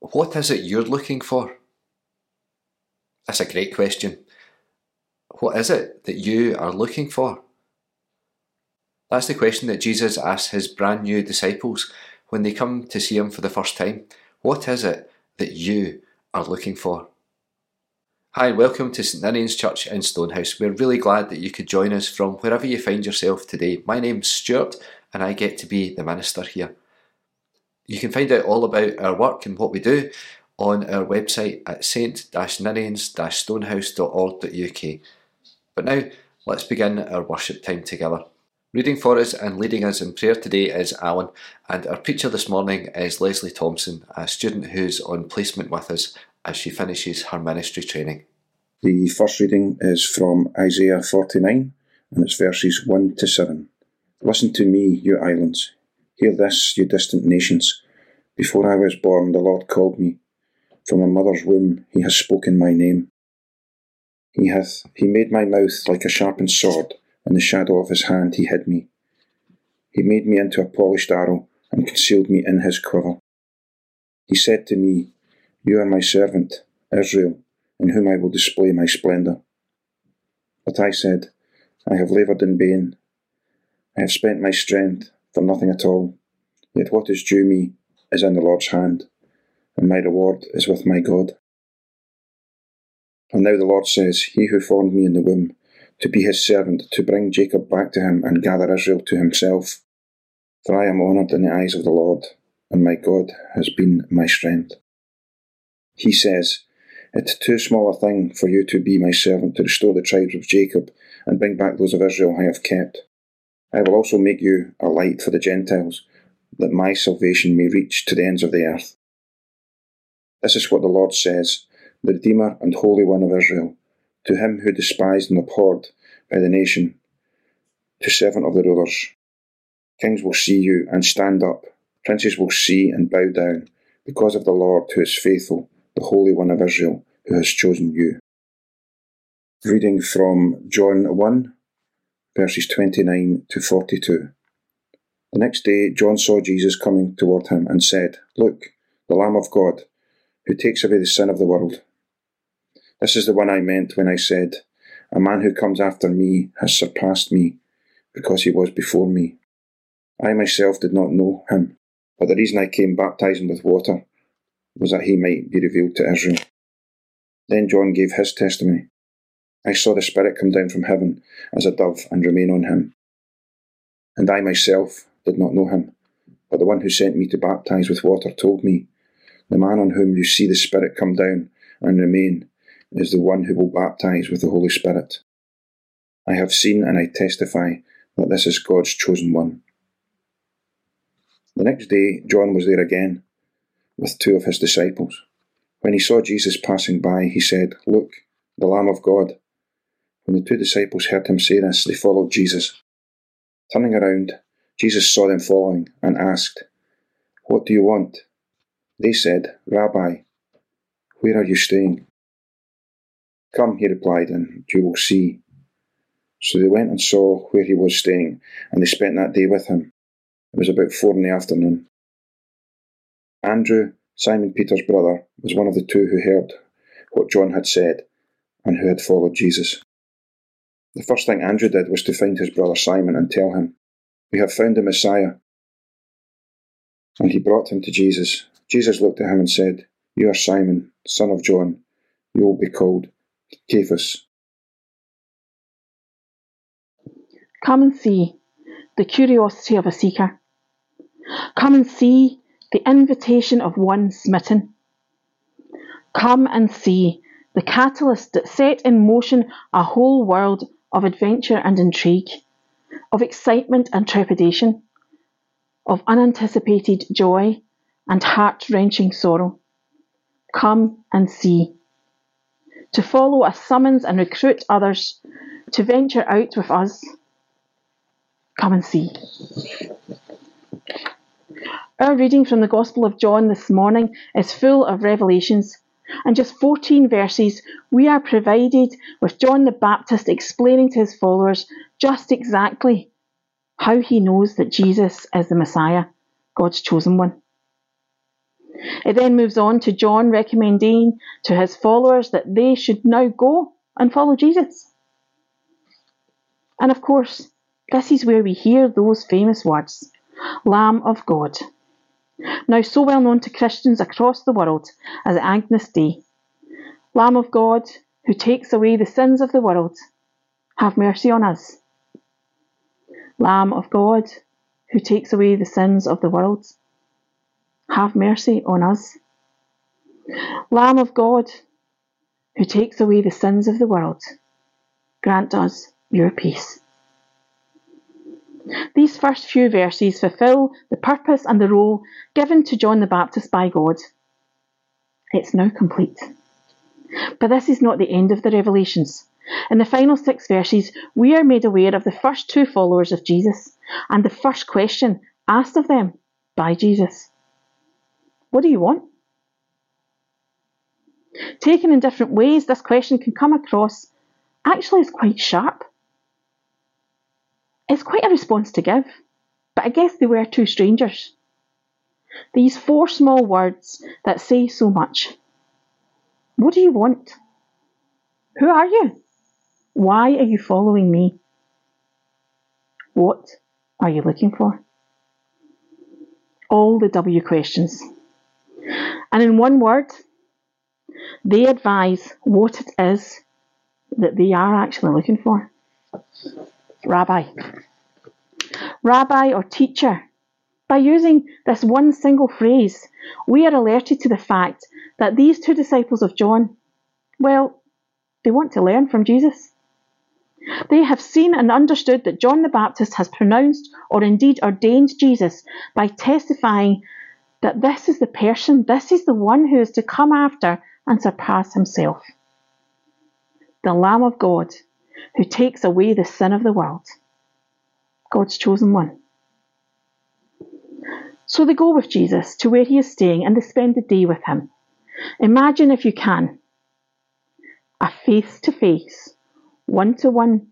What is it you're looking for? That's a great question. What is it that you are looking for? That's the question that Jesus asks his brand new disciples when they come to see him for the first time. What is it that you are looking for? Hi, welcome to St Ninian's Church in Stonehouse. We're really glad that you could join us from wherever you find yourself today. My name's Stuart and I get to be the minister here. You can find out all about our work and what we do on our website at st-ninians-stonehouse.org.uk. But now, let's begin our worship time together. Reading for us and leading us in prayer today is Alan, and our preacher this morning is Leslie Thompson, a student who's on placement with us as she finishes her ministry training. The first reading is from Isaiah 49, and it's verses 1 to 7. Listen to me, you islands. Hear this, you distant nations. Before I was born, the Lord called me. From a mother's womb, he has spoken my name. He hath he made my mouth like a sharpened sword, in the shadow of his hand he hid me. He made me into a polished arrow, and concealed me in his quiver. He said to me, You are my servant, Israel, in whom I will display my splendour. But I said, I have laboured in vain. I have spent my strength for nothing at all. Yet what is due me is in the Lord's hand, and my reward is with my God. And now the Lord says, He who formed me in the womb, to be his servant, to bring Jacob back to him and gather Israel to himself. For I am honoured in the eyes of the Lord, and my God has been my strength. He says, It's too small a thing for you to be my servant to restore the tribes of Jacob and bring back those of Israel I have kept. I will also make you a light for the Gentiles, that my salvation may reach to the ends of the earth. This is what the Lord says, the Redeemer and Holy One of Israel, to him who despised and abhorred by the nation, to servant of the rulers. Kings will see you and stand up, princes will see and bow down, because of the Lord who is faithful, the Holy One of Israel, who has chosen you. Reading from John 1, verses 29 to 42. The next day, John saw Jesus coming toward him and said, Look, the Lamb of God, who takes away the sin of the world. This is the one I meant when I said, A man who comes after me has surpassed me, because he was before me. I myself did not know him, but the reason I came baptizing with water was that he might be revealed to Israel. Then John gave his testimony. I saw the Spirit come down from heaven as a dove and remain on him. And I myself did not know him, but the one who sent me to baptize with water told me, The man on whom you see the Spirit come down and remain is the one who will baptize with the Holy Spirit. I have seen and I testify that this is God's chosen one. The next day, John was there again with two of his disciples. When he saw Jesus passing by, he said, Look, the Lamb of God. When the two disciples heard him say this, they followed Jesus. Turning around, Jesus saw them following and asked, What do you want? They said, Rabbi, where are you staying? Come, he replied, and you will see. So they went and saw where he was staying, and they spent that day with him. It was about four in the afternoon. Andrew, Simon Peter's brother, was one of the two who heard what John had said and who had followed Jesus. The first thing Andrew did was to find his brother Simon and tell him, We have found the Messiah. And he brought him to Jesus. Jesus looked at him and said, You are Simon, son of John. You will be called Cephas. Come and see the curiosity of a seeker. Come and see the invitation of one smitten. Come and see the catalyst that set in motion a whole world of adventure and intrigue, of excitement and trepidation, of unanticipated joy and heart wrenching sorrow. Come and see. To follow a summons and recruit others to venture out with us. Come and see. Our reading from the Gospel of John this morning is full of revelations in just 14 verses, we are provided with John the Baptist explaining to his followers just exactly how he knows that Jesus is the Messiah, God's chosen one. It then moves on to John recommending to his followers that they should now go and follow Jesus. And of course, this is where we hear those famous words Lamb of God. Now, so well known to Christians across the world as Agnus Dei. Lamb of God, who takes away the sins of the world, have mercy on us. Lamb of God, who takes away the sins of the world, have mercy on us. Lamb of God, who takes away the sins of the world, grant us your peace. These first few verses fulfill the purpose and the role given to John the Baptist by God. It's now complete. But this is not the end of the revelations. In the final six verses, we are made aware of the first two followers of Jesus and the first question asked of them by Jesus What do you want? Taken in different ways, this question can come across actually as quite sharp. It's quite a response to give, but I guess they were two strangers. These four small words that say so much. What do you want? Who are you? Why are you following me? What are you looking for? All the W questions. And in one word, they advise what it is that they are actually looking for. Rabbi. Rabbi or teacher. By using this one single phrase, we are alerted to the fact that these two disciples of John, well, they want to learn from Jesus. They have seen and understood that John the Baptist has pronounced or indeed ordained Jesus by testifying that this is the person, this is the one who is to come after and surpass himself. The Lamb of God who takes away the sin of the world. God's chosen one. So they go with Jesus to where he is staying and they spend the day with him. Imagine, if you can, a face to face, one to one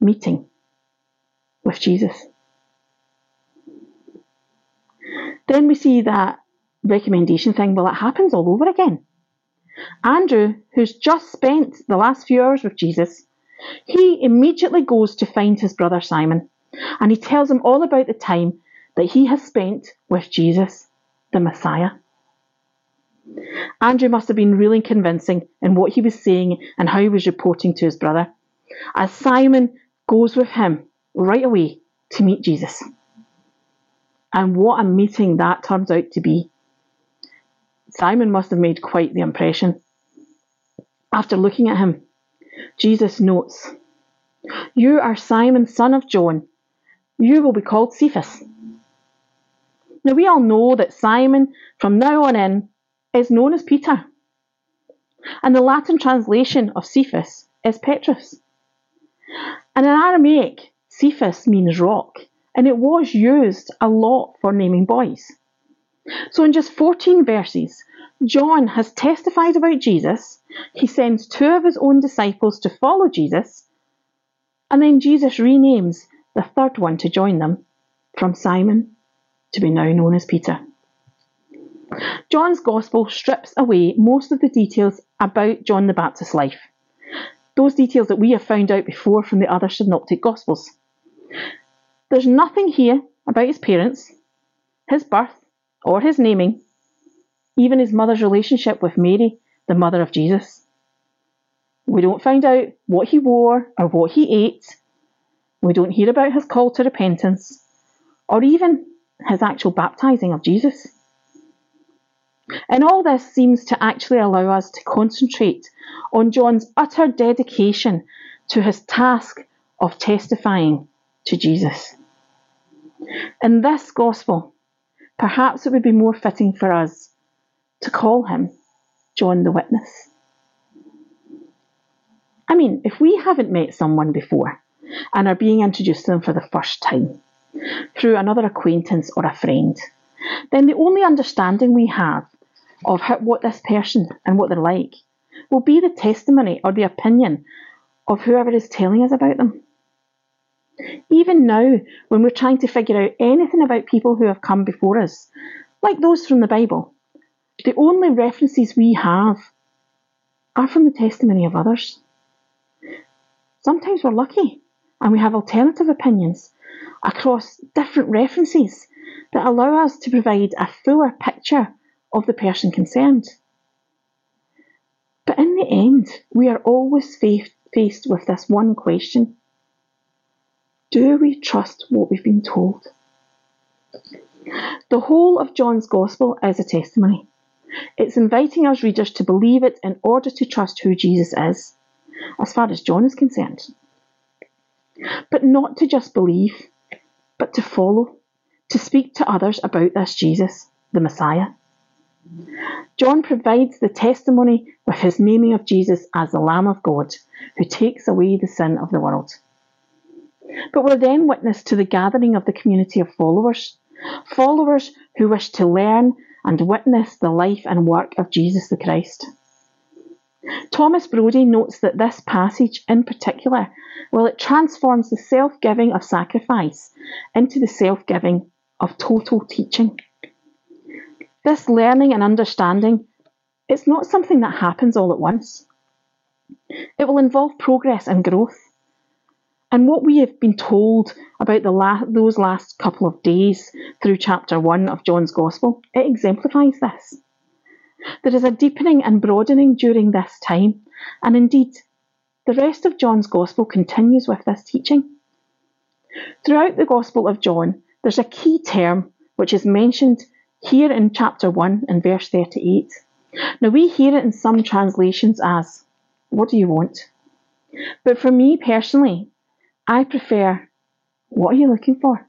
meeting with Jesus. Then we see that recommendation thing, well, it happens all over again. Andrew, who's just spent the last few hours with Jesus, he immediately goes to find his brother Simon and he tells him all about the time that he has spent with Jesus, the Messiah. Andrew must have been really convincing in what he was saying and how he was reporting to his brother, as Simon goes with him right away to meet Jesus. And what a meeting that turns out to be. Simon must have made quite the impression. After looking at him, Jesus notes, You are Simon, son of John. You will be called Cephas. Now, we all know that Simon, from now on in, is known as Peter. And the Latin translation of Cephas is Petrus. And in Aramaic, Cephas means rock, and it was used a lot for naming boys. So, in just 14 verses, John has testified about Jesus. He sends two of his own disciples to follow Jesus, and then Jesus renames the third one to join them from Simon to be now known as Peter. John's Gospel strips away most of the details about John the Baptist's life, those details that we have found out before from the other synoptic Gospels. There's nothing here about his parents, his birth, or his naming, even his mother's relationship with Mary, the mother of Jesus. We don't find out what he wore or what he ate. We don't hear about his call to repentance or even his actual baptizing of Jesus. And all this seems to actually allow us to concentrate on John's utter dedication to his task of testifying to Jesus. In this gospel, perhaps it would be more fitting for us to call him John the Witness. I mean, if we haven't met someone before and are being introduced to them for the first time through another acquaintance or a friend, then the only understanding we have of how, what this person and what they're like will be the testimony or the opinion of whoever is telling us about them. Even now, when we're trying to figure out anything about people who have come before us, like those from the Bible, the only references we have are from the testimony of others. Sometimes we're lucky and we have alternative opinions across different references that allow us to provide a fuller picture of the person concerned. But in the end, we are always faced with this one question Do we trust what we've been told? The whole of John's Gospel is a testimony. It's inviting us readers to believe it in order to trust who Jesus is, as far as John is concerned. But not to just believe, but to follow, to speak to others about this Jesus, the Messiah. John provides the testimony with his naming of Jesus as the Lamb of God who takes away the sin of the world. But we're then witness to the gathering of the community of followers, followers who wish to learn and witness the life and work of Jesus the Christ. Thomas Brodie notes that this passage in particular, well, it transforms the self giving of sacrifice into the self giving of total teaching. This learning and understanding, it's not something that happens all at once. It will involve progress and growth. And what we have been told about la- those last couple of days through chapter 1 of John's Gospel, it exemplifies this. There is a deepening and broadening during this time, and indeed, the rest of John's Gospel continues with this teaching. Throughout the Gospel of John, there's a key term which is mentioned here in chapter 1 and verse 38. Now, we hear it in some translations as, What do you want? But for me personally, I prefer, What are you looking for?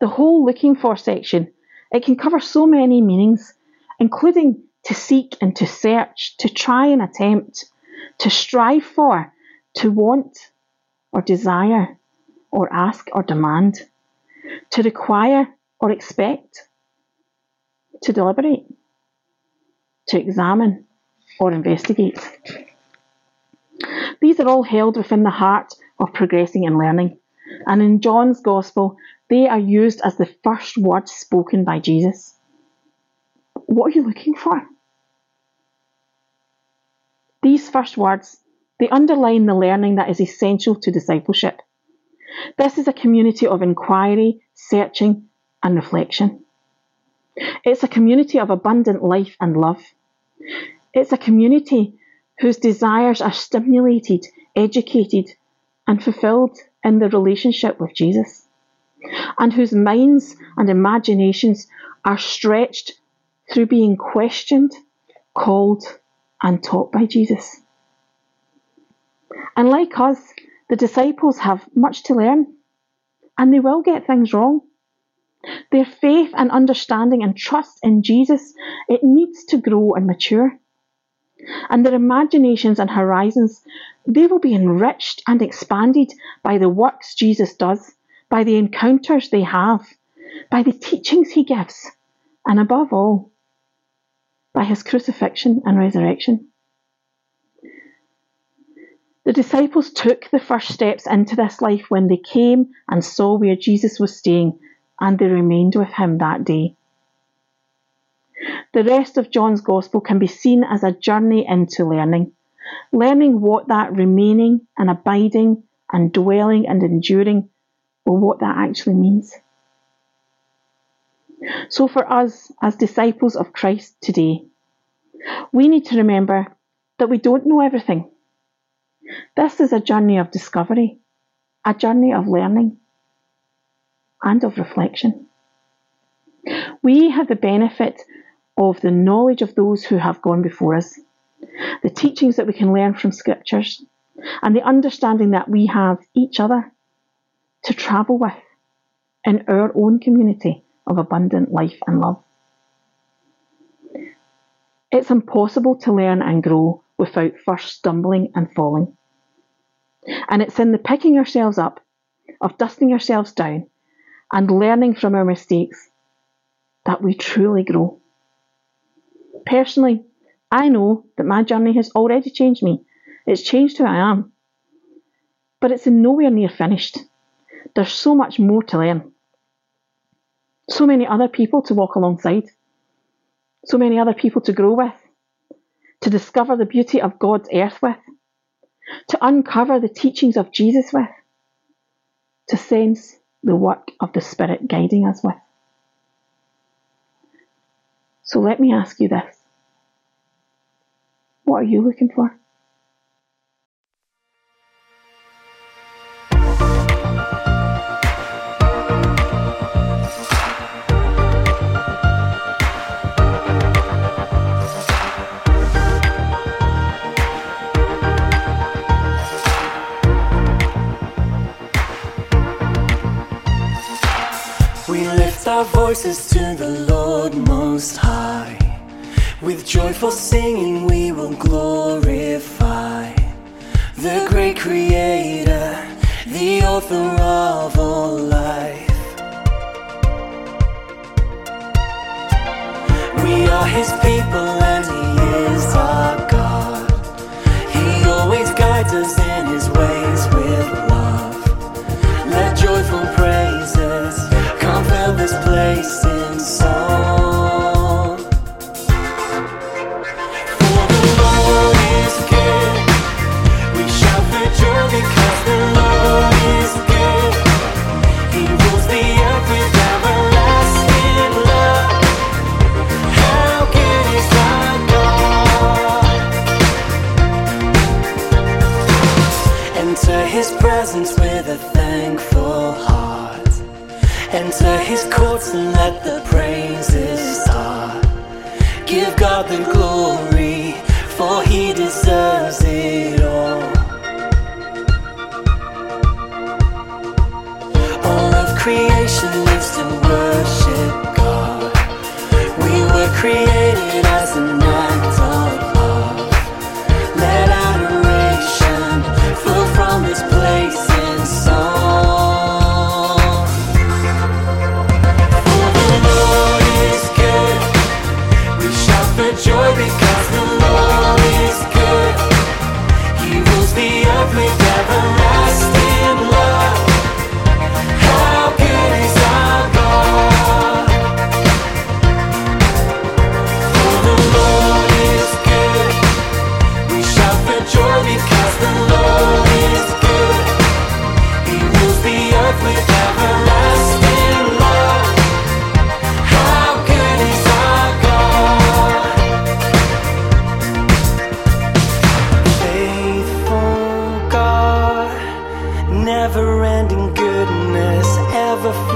The whole looking for section, it can cover so many meanings, including to seek and to search, to try and attempt, to strive for, to want or desire, or ask or demand, to require or expect, to deliberate, to examine or investigate. These are all held within the heart of progressing and learning, and in John's Gospel, they are used as the first words spoken by Jesus. What are you looking for? These first words, they underline the learning that is essential to discipleship. This is a community of inquiry, searching, and reflection. It's a community of abundant life and love. It's a community whose desires are stimulated, educated, and fulfilled in the relationship with Jesus, and whose minds and imaginations are stretched through being questioned, called, and taught by Jesus. And like us, the disciples have much to learn, and they will get things wrong. Their faith and understanding and trust in Jesus, it needs to grow and mature. And their imaginations and horizons, they will be enriched and expanded by the works Jesus does, by the encounters they have, by the teachings he gives, and above all, by his crucifixion and resurrection. The disciples took the first steps into this life when they came and saw where Jesus was staying and they remained with him that day. The rest of John's Gospel can be seen as a journey into learning, learning what that remaining and abiding and dwelling and enduring, or what that actually means. So, for us as disciples of Christ today, we need to remember that we don't know everything. This is a journey of discovery, a journey of learning, and of reflection. We have the benefit of the knowledge of those who have gone before us, the teachings that we can learn from scriptures, and the understanding that we have each other to travel with in our own community of abundant life and love. It's impossible to learn and grow without first stumbling and falling. And it's in the picking ourselves up, of dusting ourselves down, and learning from our mistakes that we truly grow. Personally, I know that my journey has already changed me. It's changed who I am. But it's in nowhere near finished. There's so much more to learn. So many other people to walk alongside. so many other people to grow with, to discover the beauty of God's earth with, to uncover the teachings of Jesus with, to sense the work of the Spirit guiding us with. So let me ask you this what are you looking for? We lift our voices to the Lord Most High. With joyful singing, we will glorify the great Creator, the author of all life. We are His people, and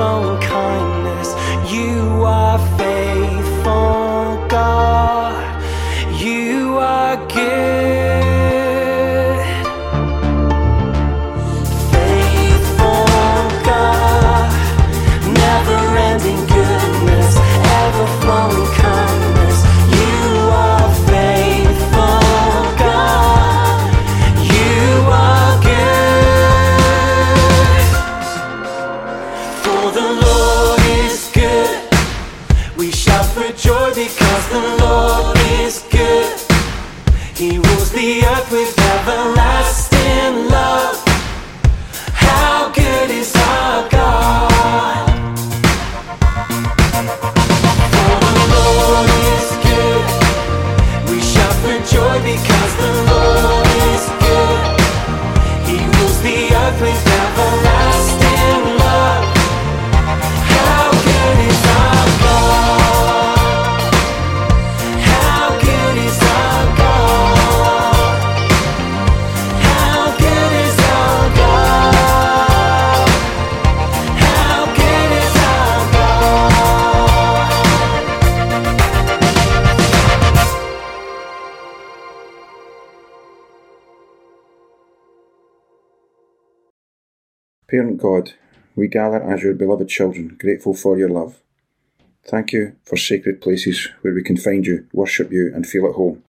ever flowing Parent God, we gather as your beloved children, grateful for your love. Thank you for sacred places where we can find you, worship you, and feel at home.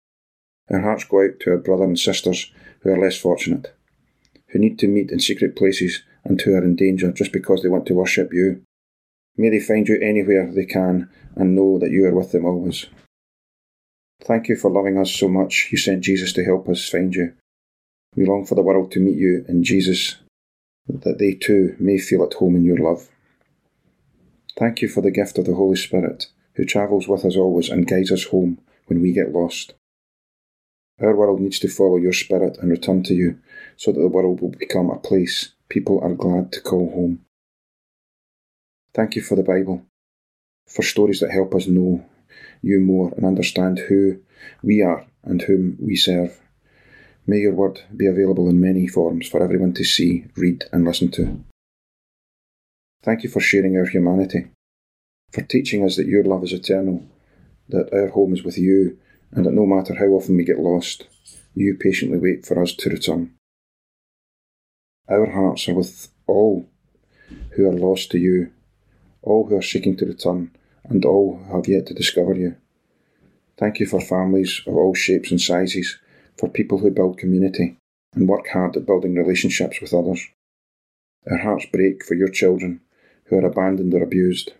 Our hearts go out to our brothers and sisters who are less fortunate, who need to meet in secret places and who are in danger just because they want to worship you. May they find you anywhere they can and know that you are with them always. Thank you for loving us so much. You sent Jesus to help us find you. We long for the world to meet you in Jesus, that they too may feel at home in your love. Thank you for the gift of the Holy Spirit, who travels with us always and guides us home when we get lost. Our world needs to follow your spirit and return to you so that the world will become a place people are glad to call home. Thank you for the Bible, for stories that help us know you more and understand who we are and whom we serve. May your word be available in many forms for everyone to see, read, and listen to. Thank you for sharing our humanity, for teaching us that your love is eternal, that our home is with you, and that no matter how often we get lost, you patiently wait for us to return. Our hearts are with all who are lost to you, all who are seeking to return, and all who have yet to discover you. Thank you for families of all shapes and sizes, for people who build community and work hard at building relationships with others. Our hearts break for your children who are abandoned or abused,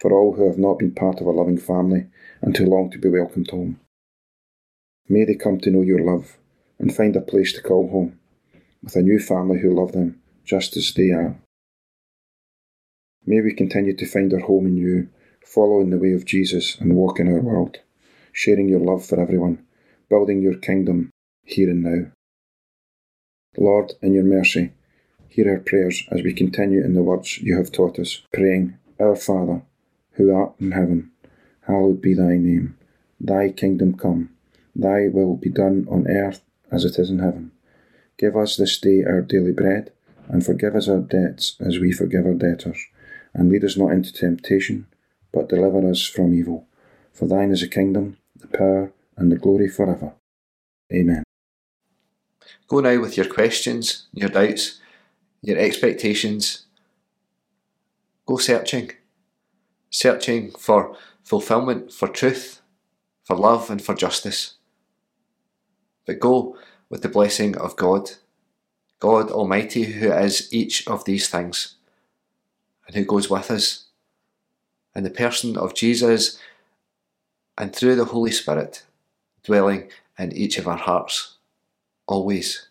for all who have not been part of a loving family and who long to be welcomed home. May they come to know your love and find a place to call home, with a new family who love them just as they are. May we continue to find our home in you, following the way of Jesus and walk in our world, sharing your love for everyone, building your kingdom here and now. Lord, in your mercy, hear our prayers as we continue in the words you have taught us, praying, Our Father, who art in heaven, hallowed be thy name. Thy kingdom come, thy will be done on earth as it is in heaven. Give us this day our daily bread, and forgive us our debts as we forgive our debtors. And lead us not into temptation, but deliver us from evil. For thine is the kingdom, the power, and the glory forever. Amen. Go now with your questions, your doubts, your expectations. Go searching. Searching for fulfillment, for truth, for love, and for justice. But go with the blessing of God, God Almighty, who is each of these things, and who goes with us, in the person of Jesus, and through the Holy Spirit, dwelling in each of our hearts, always.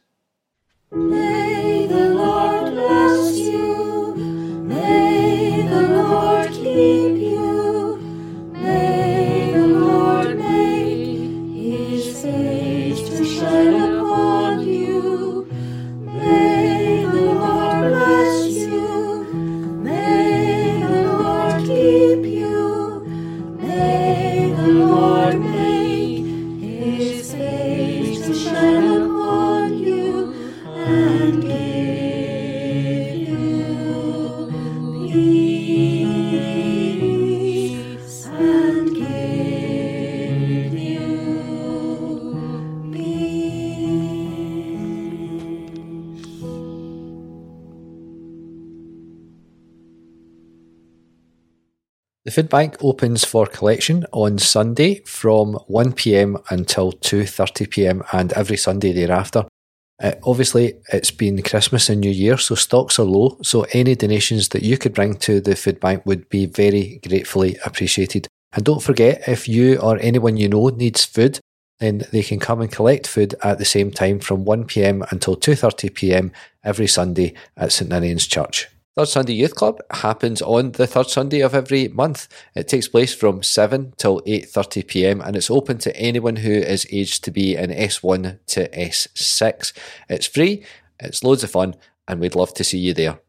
The food bank opens for collection on Sunday from 1pm until 2.30pm and every Sunday thereafter. Uh, obviously, it's been Christmas and New Year, so stocks are low, so any donations that you could bring to the food bank would be very gratefully appreciated. And don't forget, if you or anyone you know needs food, then they can come and collect food at the same time from 1pm until 2.30pm every Sunday at St Ninian's Church. Third Sunday Youth Club happens on the third Sunday of every month. It takes place from 7 till 8:30 p.m. and it's open to anyone who is aged to be in S1 to S6. It's free, it's loads of fun, and we'd love to see you there.